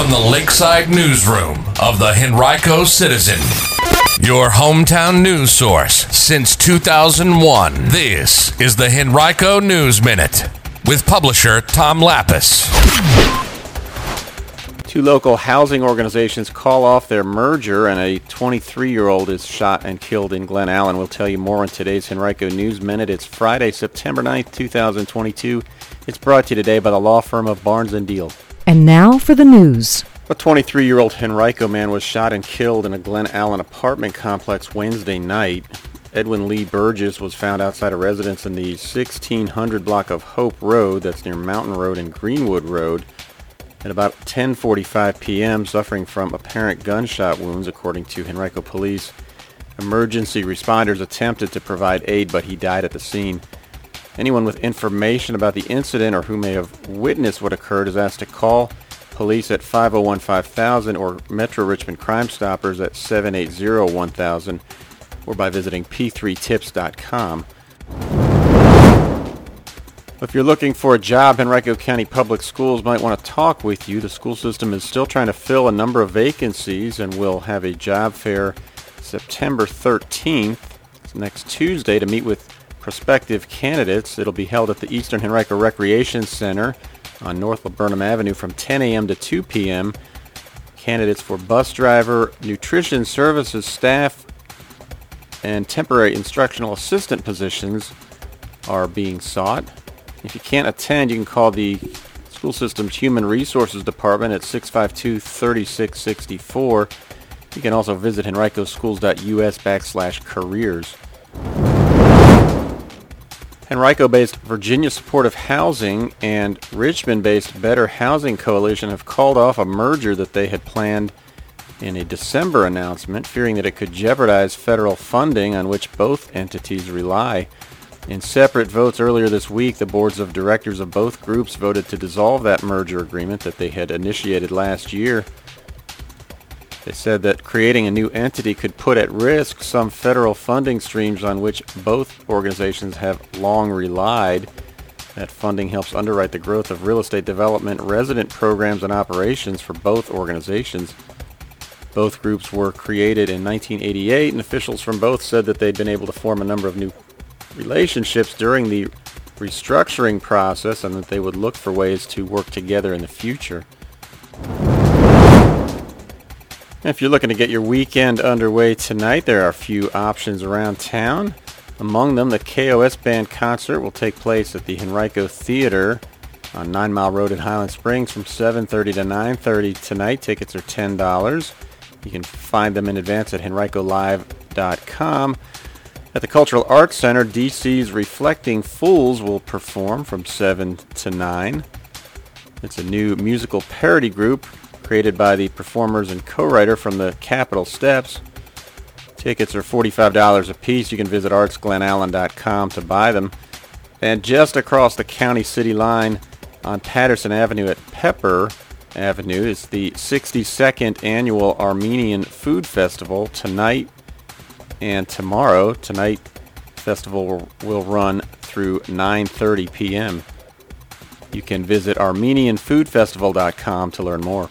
from the Lakeside Newsroom of the Henrico Citizen, your hometown news source since 2001. This is the Henrico News Minute with publisher Tom Lappas. Two local housing organizations call off their merger, and a 23-year-old is shot and killed in Glen Allen. We'll tell you more on today's Henrico News Minute. It's Friday, September 9th, 2022. It's brought to you today by the law firm of Barnes & Deal. And now for the news. A 23-year-old Henrico man was shot and killed in a Glen Allen apartment complex Wednesday night. Edwin Lee Burgess was found outside a residence in the 1600 block of Hope Road, that's near Mountain Road and Greenwood Road, at about 10:45 p.m., suffering from apparent gunshot wounds, according to Henrico Police. Emergency responders attempted to provide aid, but he died at the scene. Anyone with information about the incident or who may have witnessed what occurred is asked to call police at 501-5000 or Metro Richmond Crime Stoppers at 780-1000 or by visiting p3tips.com. If you're looking for a job, Henrico County Public Schools might want to talk with you. The school system is still trying to fill a number of vacancies and will have a job fair September 13th, next Tuesday, to meet with prospective candidates. It'll be held at the Eastern Henrico Recreation Center on North Laburnum Avenue from 10 a.m. to 2 p.m. Candidates for bus driver, nutrition services staff, and temporary instructional assistant positions are being sought. If you can't attend, you can call the school system's Human Resources Department at 652-3664. You can also visit henricoschools.us backslash careers. Henrico-based Virginia Supportive Housing and Richmond-based Better Housing Coalition have called off a merger that they had planned in a December announcement, fearing that it could jeopardize federal funding on which both entities rely. In separate votes earlier this week, the boards of directors of both groups voted to dissolve that merger agreement that they had initiated last year. They said that creating a new entity could put at risk some federal funding streams on which both organizations have long relied. That funding helps underwrite the growth of real estate development, resident programs, and operations for both organizations. Both groups were created in 1988, and officials from both said that they'd been able to form a number of new relationships during the restructuring process and that they would look for ways to work together in the future. If you're looking to get your weekend underway tonight, there are a few options around town. Among them, the KOS Band concert will take place at the Henrico Theater on 9 Mile Road in Highland Springs from 7.30 to 9.30 tonight. Tickets are $10. You can find them in advance at henricolive.com. At the Cultural Arts Center, DC's Reflecting Fools will perform from 7 to 9. It's a new musical parody group created by the performers and co-writer from the Capitol Steps. Tickets are $45 a piece. You can visit artsglenallen.com to buy them. And just across the county city line on Patterson Avenue at Pepper Avenue is the 62nd annual Armenian Food Festival tonight and tomorrow. Tonight, festival will, will run through 9:30 p.m. You can visit ArmenianFoodFestival.com to learn more.